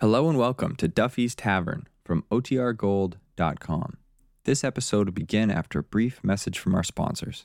Hello and welcome to Duffy's Tavern from OTRGold.com. This episode will begin after a brief message from our sponsors.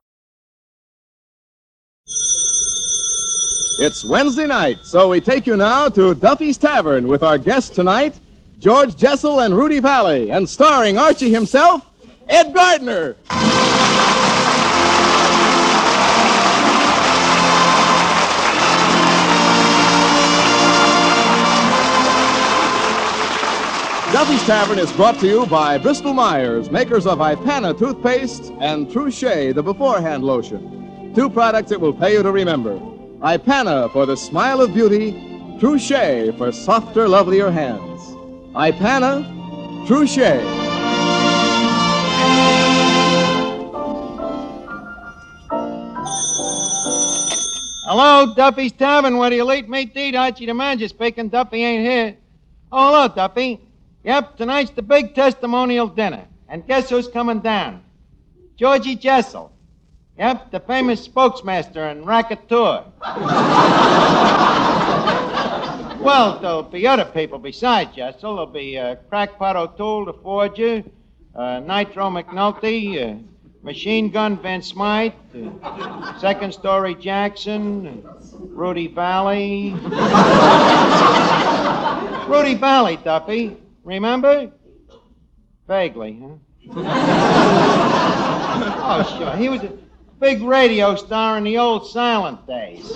It's Wednesday night, so we take you now to Duffy's Tavern with our guests tonight, George Jessel and Rudy Vallee, and starring Archie himself, Ed Gardner. Duffy's Tavern is brought to you by Bristol Myers, makers of Ipana toothpaste and Trushay, the beforehand lotion. Two products it will pay you to remember. Ipana for the smile of beauty, Trushay for softer, lovelier hands. Ipana, Trushay. Hello, Duffy's Tavern. Where do you late meet eat? Archie the manager speaking. Duffy ain't here. Oh, hello, Duffy. Yep, tonight's the big testimonial dinner. And guess who's coming down? Georgie Jessel. Yep, the famous spokesmaster and racketeur. well, there'll be other people besides Jessel. There'll be uh, Crackpot O'Toole, the forger, uh, Nitro McNulty, uh, Machine Gun Van Smythe, uh, Second Story Jackson, uh, Rudy Vallee. Rudy Vallee, Duffy. Remember? Vaguely, huh? oh, sure. He was a big radio star in the old silent days.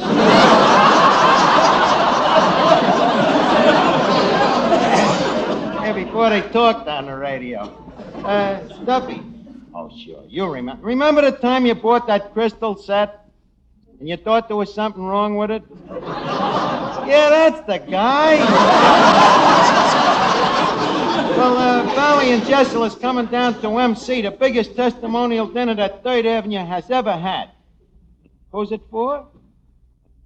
yeah, before they talked on the radio. Uh. Oh, sure. You remember. Remember the time you bought that crystal set? And you thought there was something wrong with it? yeah, that's the guy. Well, uh, Vallee and Jessel is coming down to MC, the biggest testimonial dinner that Third Avenue has ever had. Who's it for?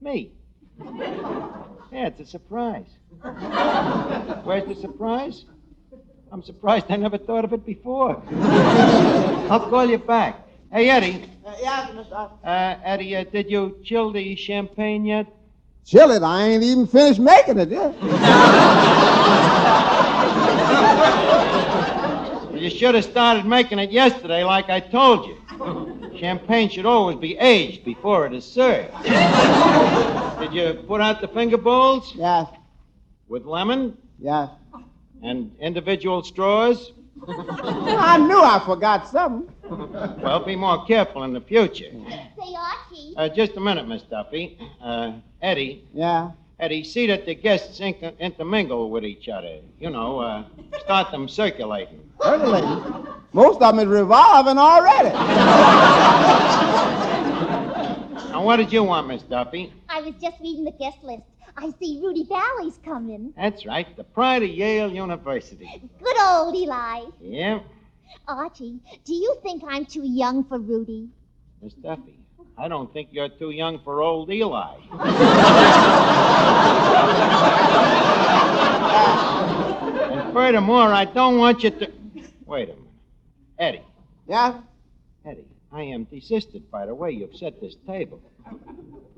Me. Yeah, it's a surprise. Where's the surprise? I'm surprised I never thought of it before. I'll call you back. Hey, Eddie. Uh, yes, Mr. Uh, Eddie, uh, did you chill the champagne yet? Chill it. I ain't even finished making it yet. Well, you should have started making it yesterday, like I told you. Champagne should always be aged before it is served. Did you put out the finger bowls yes, with lemon yes. and individual straws? I knew I forgot something. Well, be more careful in the future. Say, Archie. Uh, just a minute, Miss Duffy. Uh, Eddie, Yeah. Eddie, see that the guests inter- intermingle with each other. You know, uh, start them circulating. Certainly. Most of them is revolving already. Now, what did you want, Miss Duffy? I was just reading the guest list. I see Rudy Vallee's coming. That's right, the pride of Yale University. Good old Eli. Yeah, Archie, do you think I'm too young for Rudy? Miss Duffy. I don't think you're too young for old Eli. and furthermore, I don't want you to. Wait a minute. Eddie, Yeah? Eddie, I am desisted by the way you've set this table.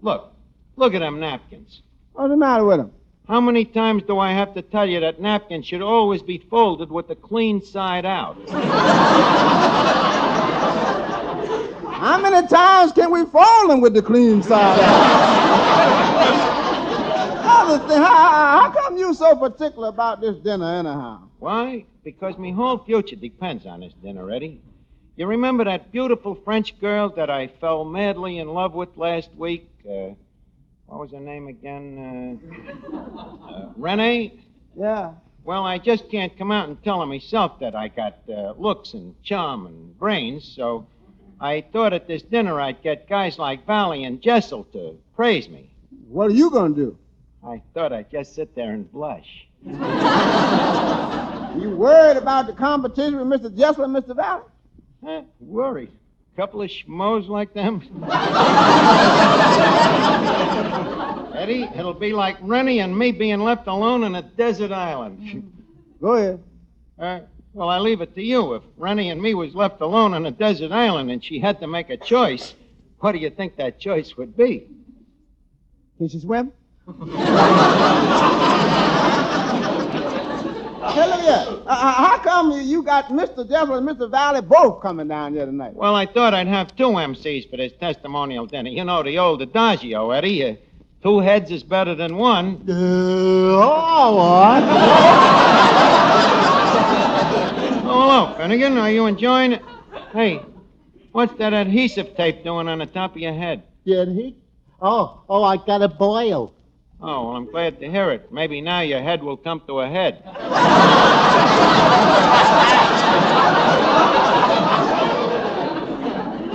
Look, look at them napkins. What's the matter with them? How many times do I have to tell you that napkins should always be folded with the clean side out? How many times can we fall in with the clean side out? another thing, how, how come you so particular about this dinner anyhow? Why? Because my whole future depends on this dinner, Eddie. You remember that beautiful French girl that I fell madly in love with last week? Uh, what was her name again? Uh, uh, Renee? Yeah. Well, I just can't come out and tell her myself that I got uh, looks and charm and brains, so I thought at this dinner I'd get guys like Vallee and Jessel to praise me. What are you going to do? I thought I'd just sit there and blush. You worried about the competition with Mr. Jessel and Mr. Vallee? Huh? Worried. Couple of schmoes like them. Eddie, it'll be like Rennie and me being left alone in a desert island. Go ahead. Uh, well, I leave it to you. If Rennie and me was left alone on a desert island and she had to make a choice, what do you think that choice would be? Can she swim? Tell me that. Uh, uh, how come you, you got Mr. Jessel and Mr. Vallee both coming down here tonight? Well, I thought I'd have two MCs for this testimonial dinner. You know the old adagio, Eddie. Uh, two heads is better than one. Uh, all right. Oh, hello, Finnegan. Are you enjoying it? Hey, what's that adhesive tape doing on the top of your head? Did he? Oh, oh, I got a boil. Oh, well, I'm glad to hear it. Maybe now your head will come to a head.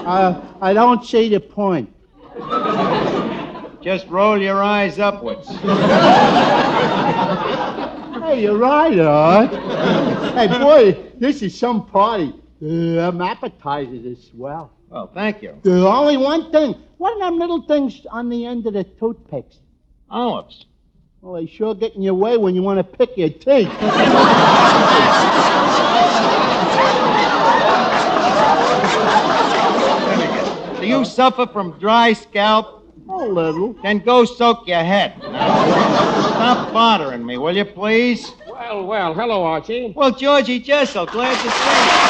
Uh, I don't see the point. Just roll your eyes upwards. Hey, you're right, all right. hey, boy, this is some party. Uh, them appetizers is swell. Well, thank you. There's only one thing. What are them little things on the end of the toothpicks? Olives. Well, they sure get in your way when you want to pick your teeth. Do you suffer from dry scalp? A little. Then go soak your head. Now, stop bothering me, will you, please? Well, well, hello, Archie. Well, Georgie Jessel, glad to see you.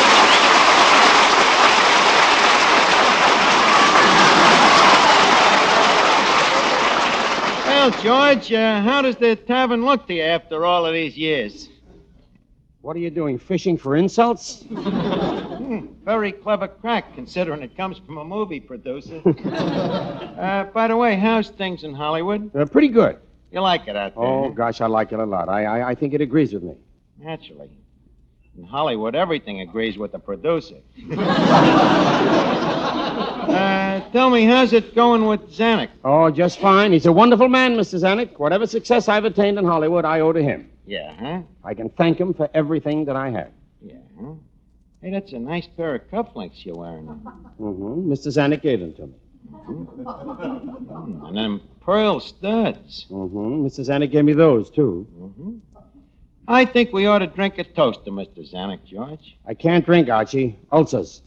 Well, George, uh, how does the tavern look to you after all of these years? What are you doing, fishing for insults? Very clever crack, considering it comes from a movie producer. uh, by the way, how's things in Hollywood? Uh, pretty good. You like it out there? Oh, gosh, I like it a lot. I, I, I think it agrees with me. Naturally. In Hollywood, everything agrees with the producer. uh, tell me, how's it going with Zanuck? Oh, just fine. He's a wonderful man, Mr. Zanuck. Whatever success I've attained in Hollywood, I owe to him. Yeah, huh? I can thank him for everything that I have. Yeah, huh? Hey, that's a nice pair of cufflinks you're wearing. Mm-hmm. Mr. Zanuck gave them to me. Hmm, and them pearl studs. Mm-hmm. Mr. Zanuck gave me those, too. Mm-hmm. I think we ought to drink a toast to Mr. Zanuck, George. I can't drink, Archie. Ulcers.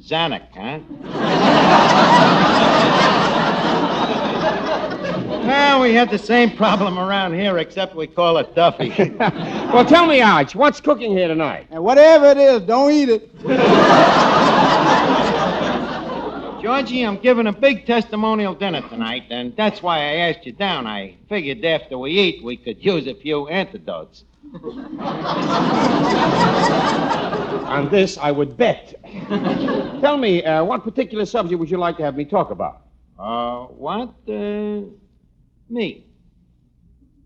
Zanuck, huh? well, we have the same problem around here, except we call it Duffy. Well, tell me, Arch, what's cooking here tonight? And whatever it is, don't eat it. Georgie, I'm giving a big testimonial dinner tonight, and that's why I asked you down. I figured after we eat, we could use a few antidotes. On this, I would bet. tell me, uh, what particular subject would you like to have me talk about? Uh, what? Uh, me.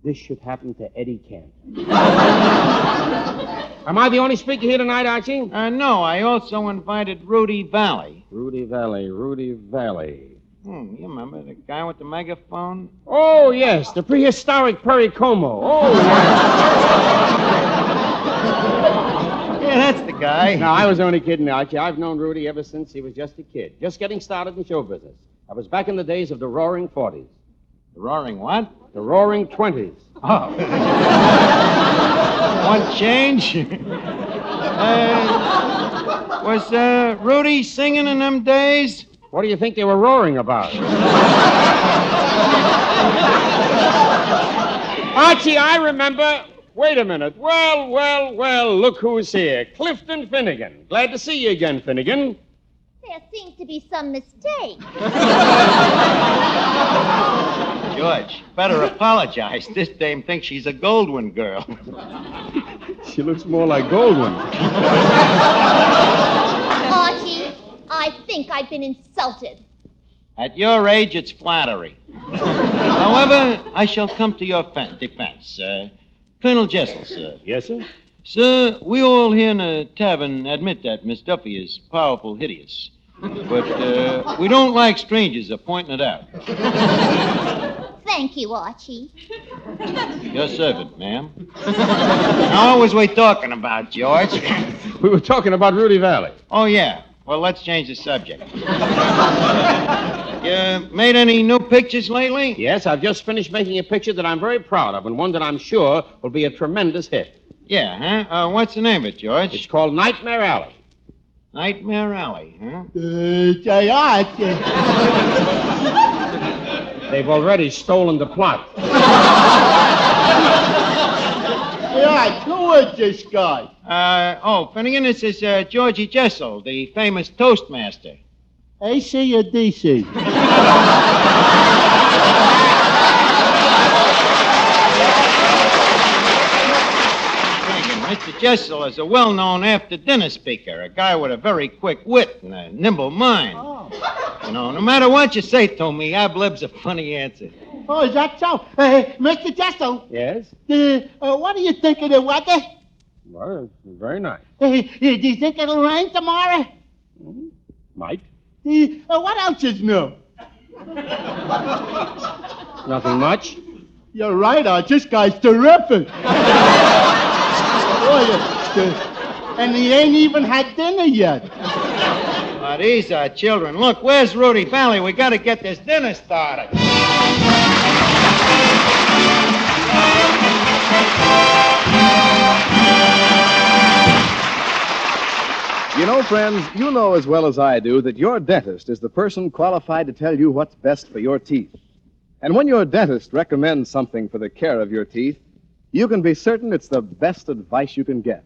This should happen to Eddie Cantor. Am I the only speaker here tonight, Archie? Uh, no, I also invited Rudy Vallee. Rudy Vallee, Rudy Vallee. Hmm, you remember the guy with the megaphone? Oh, yes, the prehistoric Perry Como. Oh, yes. Yeah, that's the guy. No, I was only kidding, Archie. I've known Rudy ever since he was just a kid, just getting started in show business. I was back in the days of the Roaring Forties, The roaring what? The Roaring Twenties. Oh. One change? uh, was uh, Rudy singing in them days? What do you think they were roaring about? Archie, I remember. Wait a minute. Well, well, well, look who's here. Clifton Finnegan. Glad to see you again, Finnegan. There seems to be some mistake. George, better apologize. This dame thinks she's a Goldwyn girl. She looks more like Goldwyn. Archie, I think I've been insulted. At your age, it's flattery. However, I shall come to your fe- defense. Uh, Colonel Jessel, sir. Yes, sir? Sir, we all here in the tavern admit that Miss Duffy is powerful hideous. But uh, we don't like strangers a pointing it out. Thank you, Archie. Your servant, ma'am. now, what was we talking about, George? We were talking about Rudy Vallee. Oh, yeah. Well, let's change the subject. you made any new pictures lately? Yes, I've just finished making a picture that I'm very proud of and one that I'm sure will be a tremendous hit. Yeah, huh? Uh, what's the name of it, George? It's called Nightmare Alley. Nightmare Alley, huh? Uh, say, Archie. They've already stolen the plot. Yeah, who is this guy? Uh, oh, Finnegan, this is uh, Georgie Jessel, the famous Toastmaster. AC or DC? Finnegan, Mr. Jessel is a well-known after-dinner speaker, a guy with a very quick wit and a nimble mind. Oh. You know, no matter what you say to me, Ablib's a funny answer. Oh, is that so? Uh, Mr. Jessel? Yes? uh, uh, what do you think of the weather? Well, it's very nice. Uh, uh, do you think it'll rain tomorrow? Might. Uh, uh, what else is new? Nothing much. You're right, Arch. This guy's terrific. Boy, and he ain't even had dinner yet. Uh, these are children. Look, where's Rudy Vallee? We got to get this dinner started. You know, friends, you know as well as I do that your dentist is the person qualified to tell you what's best for your teeth. And when your dentist recommends something for the care of your teeth, you can be certain it's the best advice you can get.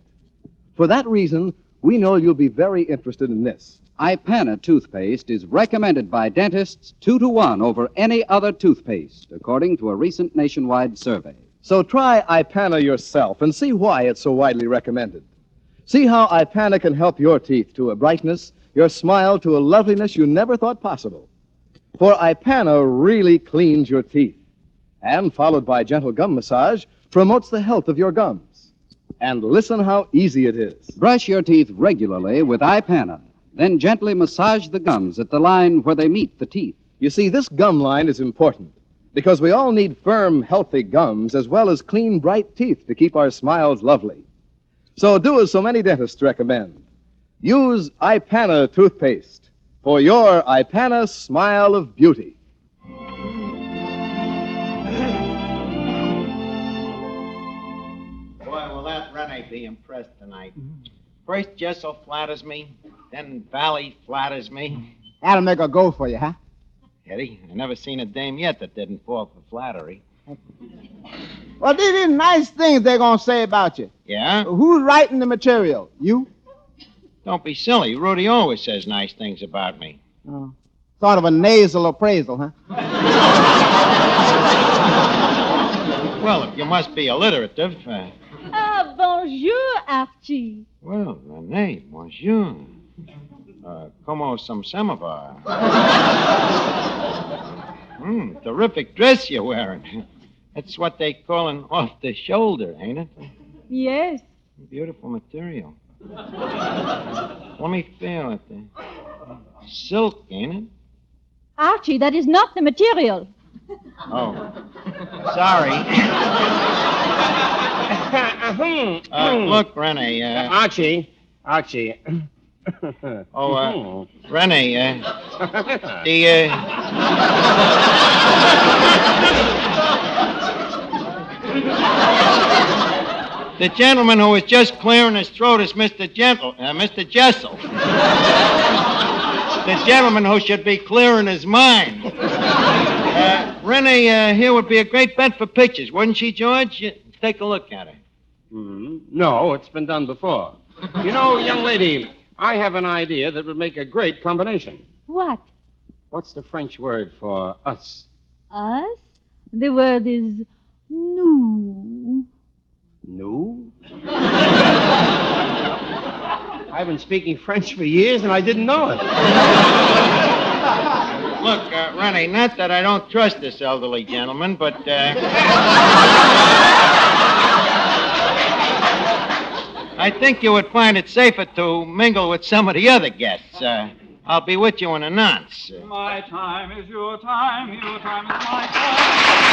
For that reason, we know you'll be very interested in this. Ipana toothpaste is recommended by dentists two to one over any other toothpaste, according to a recent nationwide survey. So try Ipana yourself and see why it's so widely recommended. See how Ipana can help your teeth to a brightness, your smile to a loveliness you never thought possible. For Ipana really cleans your teeth, and followed by gentle gum massage, promotes the health of your gums. And listen how easy it is. Brush your teeth regularly with Ipana, then gently massage the gums at the line where they meet the teeth. You see, this gum line is important because we all need firm, healthy gums as well as clean, bright teeth to keep our smiles lovely. So do as so many dentists recommend. Use Ipana toothpaste for your Ipana smile of beauty. Be impressed tonight. First Jessel flatters me, then Vallee flatters me. That'll make her go for you, huh? Eddie, I never seen a dame yet that didn't fall for flattery. Well, these are nice things they're going to say about you. Yeah? Who's writing the material? You? Don't be silly. Rudy always says nice things about me. Oh. Sort of a nasal appraisal, huh? Well, if you must be alliterative. Uh, Ah, bonjour, Archie. well, Rene, bonjour. Uh, como some samovar. Hmm, terrific dress you're wearing. That's what they call an off the shoulder, ain't it? Yes. Beautiful material. Let me feel it. Silk, ain't it? Archie, that is not the material. Oh, sorry. Uh, look, Rene. Uh, Archie. Archie. oh, uh, Rene. Uh, the. Uh, the gentleman who was just clearing his throat is Mr. Gentle, uh, Mr. Jessel. the gentleman who should be clearing his mind. Uh, Rene uh, here would be a great bet for pictures, wouldn't she, George? Take a look at her. Hmm, No, it's been done before. You know, young lady, I have an idea that would make a great combination. What? What's the French word for us? Us? The word is nous. No? I've been speaking French for years and I didn't know it. Look, uh, Rennie, not that I don't trust this elderly gentleman, but. Uh, I think you would find it safer to mingle with some of the other guests. Uh, I'll be with you in a nonce. My time is your time, your time is my time.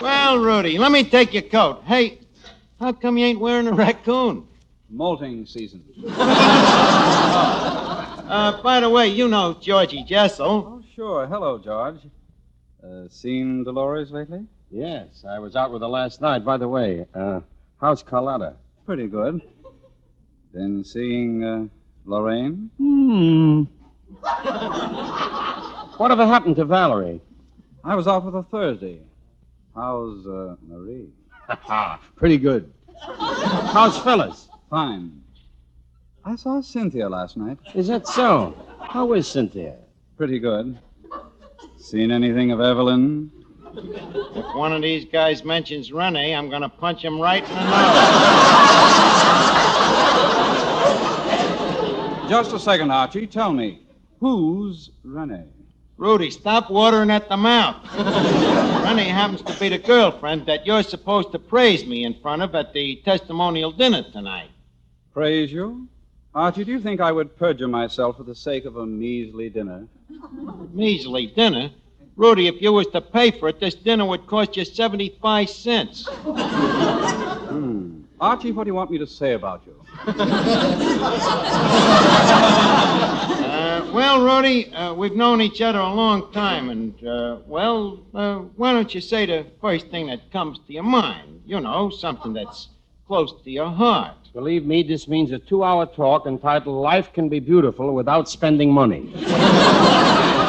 Well, Rudy, let me take your coat. Hey, how come you ain't wearing a raccoon? Molting season. Uh, by the way, you know Georgie Jessel. Oh, sure. Hello, George. Uh, seen Dolores lately? Yes, I was out with her last night. By the way, uh, how's Carlotta? Pretty good. Been seeing uh, Lorraine? Hmm. Whatever happened to Valerie? I was off with her Thursday. How's uh, Marie? Pretty good. How's Phyllis? Fine. I saw Cynthia last night. Is that so? How is Cynthia? Pretty good. Seen anything of Evelyn? If one of these guys mentions Rennie, I'm going to punch him right in the nose. Just a second, Archie. Tell me, who's Renee? Rudy, stop watering at the mouth. Rennie happens to be the girlfriend that you're supposed to praise me in front of at the testimonial dinner tonight. Praise you? Archie, do you think I would perjure myself for the sake of a measly dinner? Measly dinner? Rudy, if you was to pay for it, this dinner would cost you 75 cents. Hmm. Archie, what do you want me to say about you? Uh, well, Rudy, uh, we've known each other a long time, and, uh, well, uh, why don't you say the first thing that comes to your mind? You know, something that's close to your heart. Believe me, this means a two hour talk entitled Life Can Be Beautiful Without Spending Money.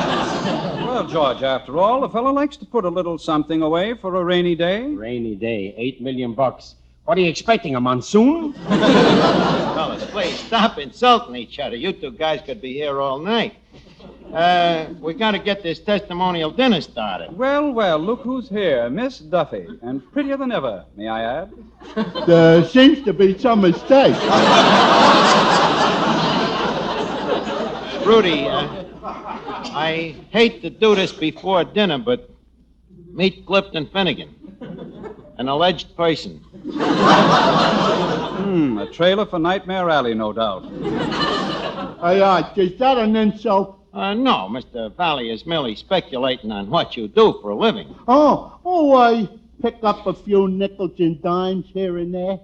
Well, George, after all, a fellow likes to put a little something away for a rainy day. Rainy day, eight million bucks. What are you expecting, a monsoon? Fellas, please stop insulting each other. You two guys could be here all night. Uh, we got to get this testimonial dinner started. Well, well, look who's here. Miss Duffy. And prettier than ever, may I add? There seems to be some mistake. Rudy, uh, I hate to do this before dinner, but meet Clifton Finnegan, an alleged person. Hmm, a trailer for Nightmare Alley, no doubt. Hey, uh, is that an insult? Uh, no, Mr. Vallee is merely speculating on what you do for a living. Oh, oh, I pick up a few nickels and dimes here and there.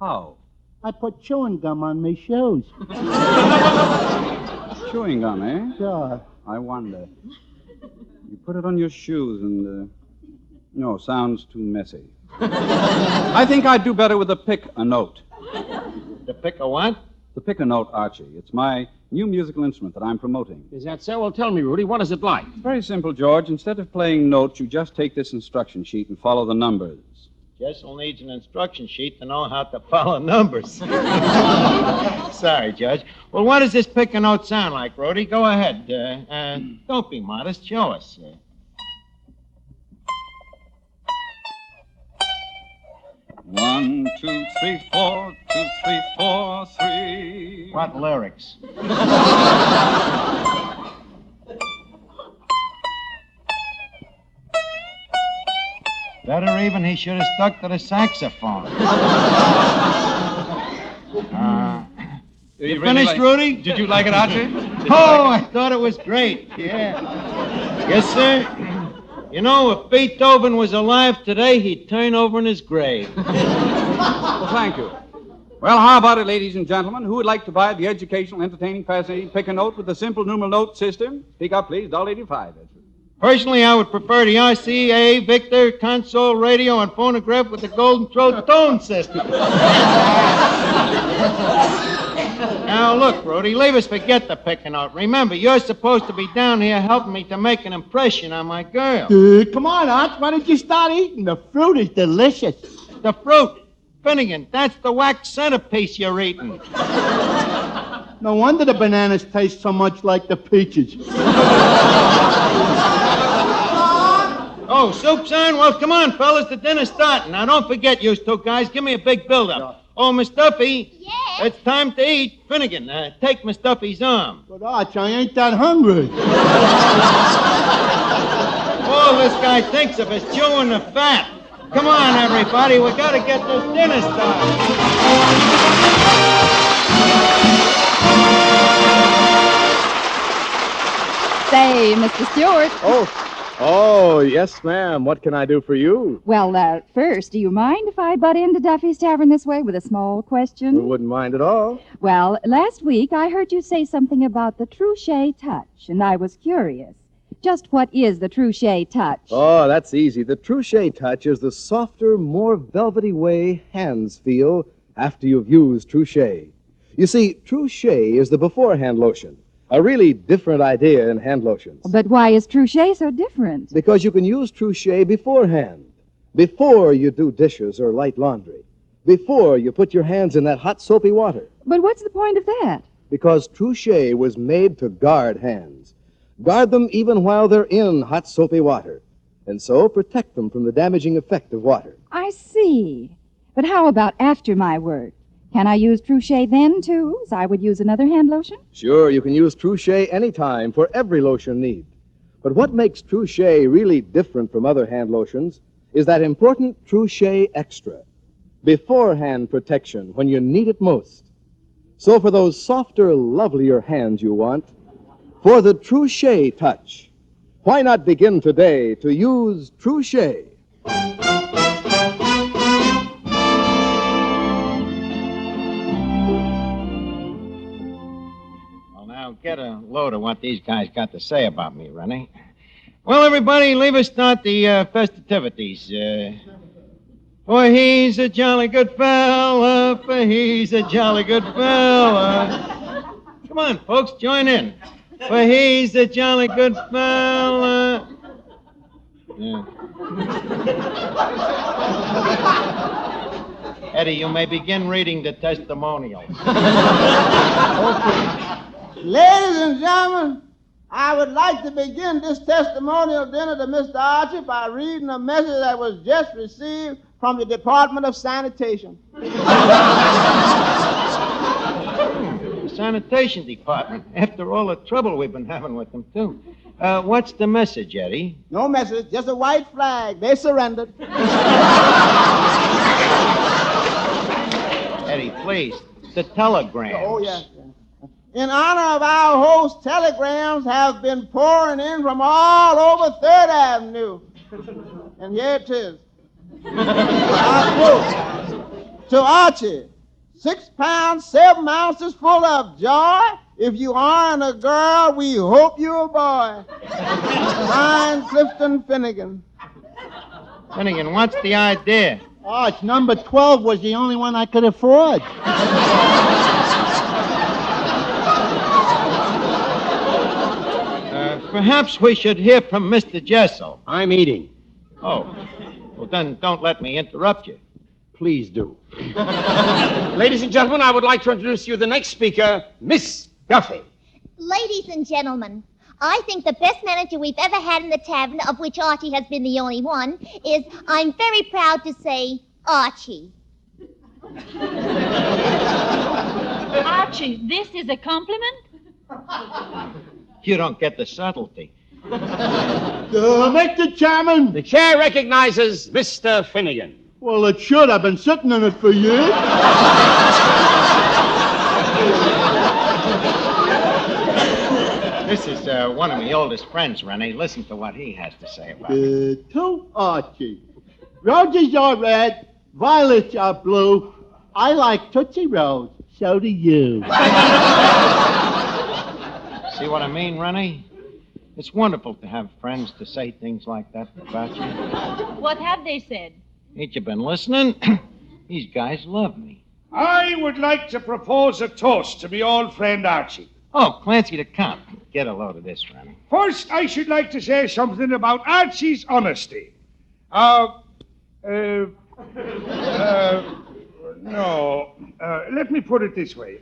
How? I put chewing gum on my shoes. Chewing gum, eh? Sure. I wonder. You put it on your shoes and, uh, no, sounds too messy. I think I'd do better with the pick a note. The pick a what? The pick a note, Archie. It's my new musical instrument that I'm promoting. Is that so? Well, tell me, Rudy, what is it like? It's very simple, George. Instead of playing notes, you just take this instruction sheet and follow the numbers. Jessel needs an instruction sheet to know how to follow numbers. Sorry, Judge. Well, what does this pick a note sound like, Rudy? Go ahead. Uh, uh, don't be modest. Show us. Uh, One, two, three, four, two, three, four, three. what lyrics? Better even, he should have stuck to the saxophone. Uh, You, you really finished, like- Rudy? Did you like it, Archie? Oh, I thought it was great. Yeah. Yes, sir. You know, if Beethoven was alive today, he'd turn over in his grave. Well, thank you. Well, how about it, ladies and gentlemen? Who would like to buy the educational, entertaining, fascinating pick a note with the simple numeral note system? Speak up, please. Dollar eighty-five. That's it. Personally, I would prefer the RCA, Victor, console, radio, and phonograph with the golden throat tone system. now, look, Rudy, leave us forget the picking out. Remember, you're supposed to be down here helping me to make an impression on my girl. Uh, come on, Arch. Why don't you start eating? The fruit is delicious. The fruit. Finnegan, that's the wax centerpiece you're eating. No wonder the bananas taste so much like the peaches. Oh, soup's on? Well, come on, fellas. The dinner's starting. Now, don't forget, you two guys. Give me a big build-up. Oh, Miss Duffy. Yes? It's time to eat. Finnegan, uh, take Miss Duffy's arm. But, Arch, I ain't that hungry. All this guy thinks of is chewing the fat. Come on, everybody. We gotta get this dinner started. Say, Mr. Stewart. Oh, oh, yes, ma'am. What can I do for you? Well, uh, first, do you mind if I butt into Duffy's Tavern this way with a small question? Who wouldn't mind at all. Well, last week I heard you say something about the Trushay touch, and I was curious. Just what is the Trushay touch? Oh, that's easy. The Trushay touch is the softer, more velvety way hands feel after you've used Trushay. You see, Trushay is the beforehand lotion. A really different idea in hand lotions. But why is Trushay so different? Because you can use Trushay beforehand. Before you do dishes or light laundry. Before you put your hands in that hot soapy water. But what's the point of that? Because Trushay was made to guard hands. Guard them even while they're in hot soapy water. And so protect them from the damaging effect of water. I see. But how about after my work? Can I use Trushay then, too, as I would use another hand lotion? Sure, you can use Trushay anytime for every lotion need. But what makes Trushay really different from other hand lotions is that important Trushay Extra. Beforehand protection when you need it most. So for those softer, lovelier hands you want, for the Trushay touch, why not begin today to use Trushay? Get a load of what these guys got to say about me, Rennie. Well, everybody, leave us start the uh, festivities. Uh, for he's a jolly good fella, for he's a jolly good fella. Come on, folks, join in. For he's a jolly good fella. Yeah. Eddie, you may begin reading the testimonials. Ladies and gentlemen, I would like to begin this testimonial dinner to Mr. Archie by reading a message that was just received from the Department of Sanitation. The Sanitation Department. After all the trouble we've been having with them, too. Uh, what's the message, Eddie? No message, just a white flag. They surrendered. Eddie, please. The telegram. Oh, yes. In honor of our host, telegrams have been pouring in from all over Third Avenue. And here it is. I quote, to Archie, six pounds, seven ounces full of joy. If you aren't a girl, we hope you're a boy. Signed Clifton Finnegan. Finnegan, what's the idea? Arch, number 12 was the only one I could afford. Uh, perhaps we should hear from Mr. Jessel. I'm eating. Oh. Well, then don't let me interrupt you. Please do. Ladies and gentlemen, I would like to introduce you the next speaker, Miss Duffy. Ladies and gentlemen, I think the best manager we've ever had in the tavern, of which Archie has been the only one, is, I'm very proud to say, Archie. Archie, this is a compliment? You don't get the subtlety. Uh, Mr. Chairman. The chair recognizes Mr. Finnegan. Well, it should. I've been sitting in it for years. This is uh, one of my oldest friends, Rennie. Listen to what he has to say about Uh, it. to Archie. Roses are red, violets are blue. I like Tootsie Rolls. So do you. See what I mean, Rennie? It's wonderful to have friends to say things like that about you. What have they said? Ain't you been listening? These guys love me. I would like to propose a toast to my old friend Archie. Oh, Clancy to come. Get a load of this, Rennie. First, I should like to say something about Archie's honesty. Uh, uh, uh, No. Uh, let me put it this way.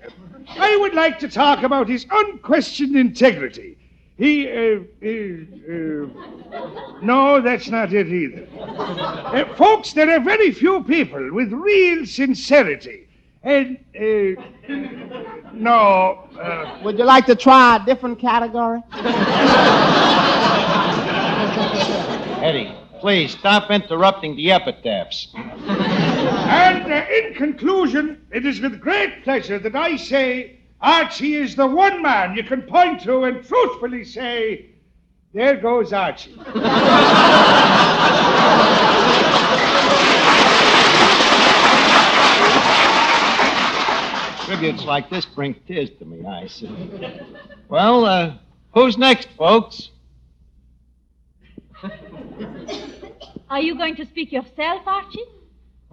I would like to talk about his unquestioned integrity. He, uh, is, uh, no, that's not it either. Uh, folks, there are very few people with real sincerity. And, uh, no. Uh, Would you like to try a different category? Eddie, please stop interrupting the epitaphs. And uh, in conclusion, it is with great pleasure that I say Archie is the one man you can point to and truthfully say, there goes Archie. Tributes like this bring tears to me I see. Well, uh, who's next, folks? Are you going to speak yourself, Archie?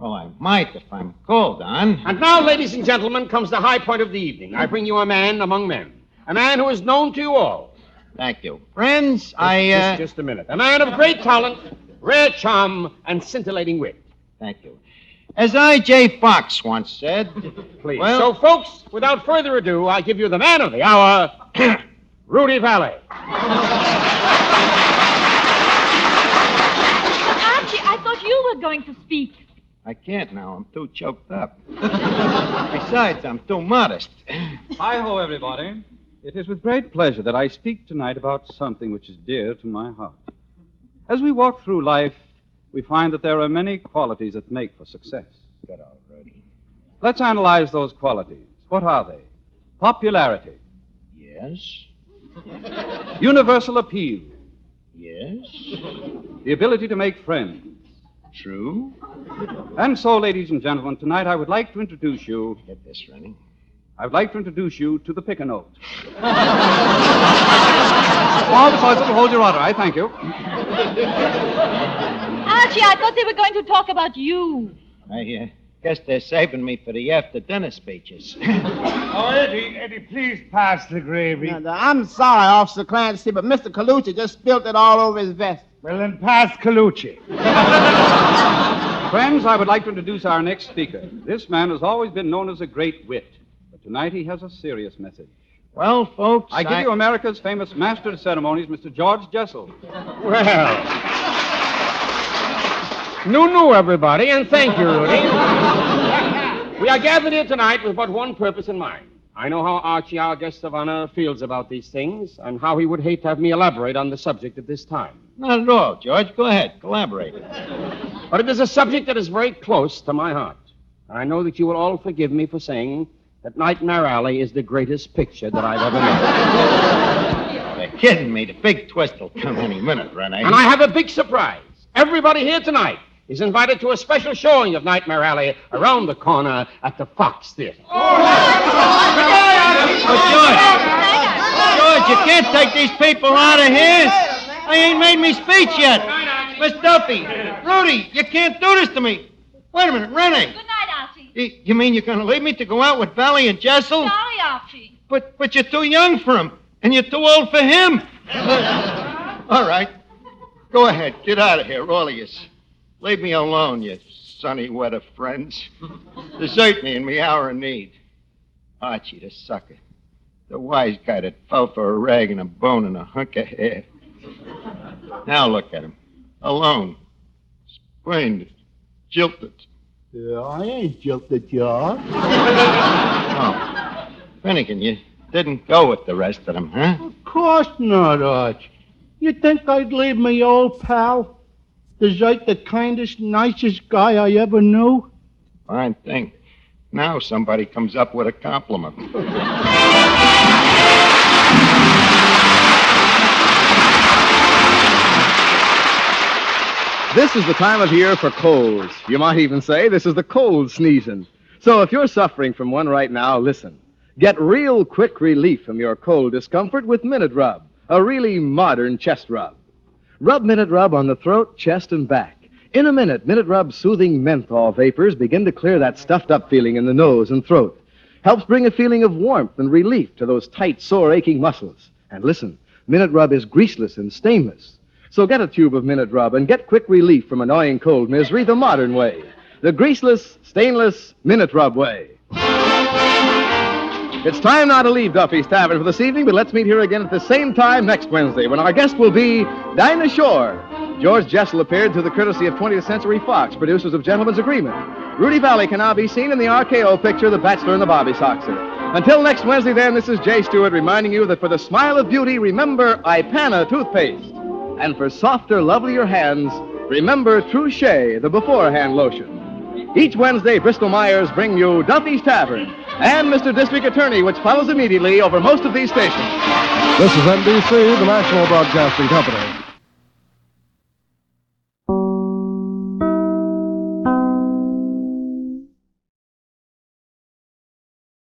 Well, I might if I'm called on. And now, ladies and gentlemen, comes the high point of the evening. I bring you a man among men. A man who is known to you all. Thank you. Friends, I. Uh... Just, just a minute. A man of great talent, rare charm, and scintillating wit. Thank you. As I.J. Fox once said. Please. Well, so, folks, without further ado, I give you the man of the hour, Rudy Vallee. Archie, I thought you were going to speak. I can't now. I'm too choked up. Besides, I'm too modest. Hi ho, everybody. It is with great pleasure that I speak tonight about something which is dear to my heart. As we walk through life, we find that there are many qualities that make for success. Good already. Let's analyze those qualities. What are they? Popularity, Yes. universal appeal, Yes. the ability to make friends. True. And so, ladies and gentlemen, tonight I would like to introduce you. Get this running. I would like to introduce you to the pick a note. All because will hold your honor. I thank you. Archie, I thought they were going to talk about you. I uh, guess they're saving me for the after dinner speeches. oh, Eddie, Eddie, please pass the gravy. No, no, I'm sorry, Officer Clancy, but Mr. Colucci just spilt it all over his vest. Well, then pass Colucci. Friends, I would like to introduce our next speaker. This man has always been known as a great wit, but tonight he has a serious message. Well, folks, I give you America's famous master of ceremonies, Mr. George Jessel. Well. New, new, everybody, and thank you, Rudy. we are gathered here tonight with but one purpose in mind. I know how Archie, our guest of honor, feels about these things, and how he would hate to have me elaborate on the subject at this time. Not at all, George. Go ahead, collaborate. But it is a subject that is very close to my heart. And I know that you will all forgive me for saying that Nightmare Alley is the greatest picture that I've ever made. They're kidding me. The big twist will come any minute, Renee. And I have a big surprise. Everybody here tonight is invited to a special showing of Nightmare Alley around the corner at the Fox Theater. Oh, George. Oh, George, you can't take these people out of here. I ain't made me speech yet. Miss Duffy, Rudy, you can't do this to me. Wait a minute, Rene. Good night, Archie. You, you mean you're going to leave me to go out with Vallee and Jessel? Sorry, Archie. But but you're too young for him, and you're too old for him. all right. Go ahead. Get out of here, all of you. Leave me alone, you sunny weather friends. Desert me in me hour of need. Archie, the sucker. The wise guy that fell for a rag and a bone and a hunk of hair. Now look at him. Alone. Sprained. Jilted. Yeah, I ain't jilted, George. Oh. Finnegan, you didn't go with the rest of them, huh? Of course not, Arch. You think I'd leave my old pal? Desert the kindest, nicest guy I ever knew? Fine thing. Now somebody comes up with a compliment. This is the time of year for colds. You might even say this is the cold sneezing. So if you're suffering from one right now, listen. Get real quick relief from your cold discomfort with Minit-Rub, a really modern chest rub. Rub Minit-Rub on the throat, chest, and back. In a minute, Minit-Rub's soothing menthol vapors begin to clear that stuffed up feeling in the nose and throat. Helps bring a feeling of warmth and relief to those tight, sore, aching muscles. And listen, Minit-Rub is greaseless and stainless. So get a tube of Minit-Rub and get quick relief from annoying cold misery the modern way. the greaseless, stainless Minit-Rub way. It's time now to leave Duffy's Tavern for this evening, but let's meet here again at the same time next Wednesday when our guest will be Dinah Shore. George Jessel appeared through the courtesy of 20th Century Fox, producers of Gentleman's Agreement. Rudy Vallee can now be seen in the RKO picture The Bachelor and the Bobby Soxer. Until next Wednesday, then, this is Jay Stewart reminding you that for the smile of beauty, remember Ipana toothpaste. And for softer, lovelier hands, remember Trushay, the beforehand lotion. Each Wednesday, Bristol Myers bring you Duffy's Tavern and Mr. District Attorney, which follows immediately over most of these stations. This is NBC, the national broadcasting company.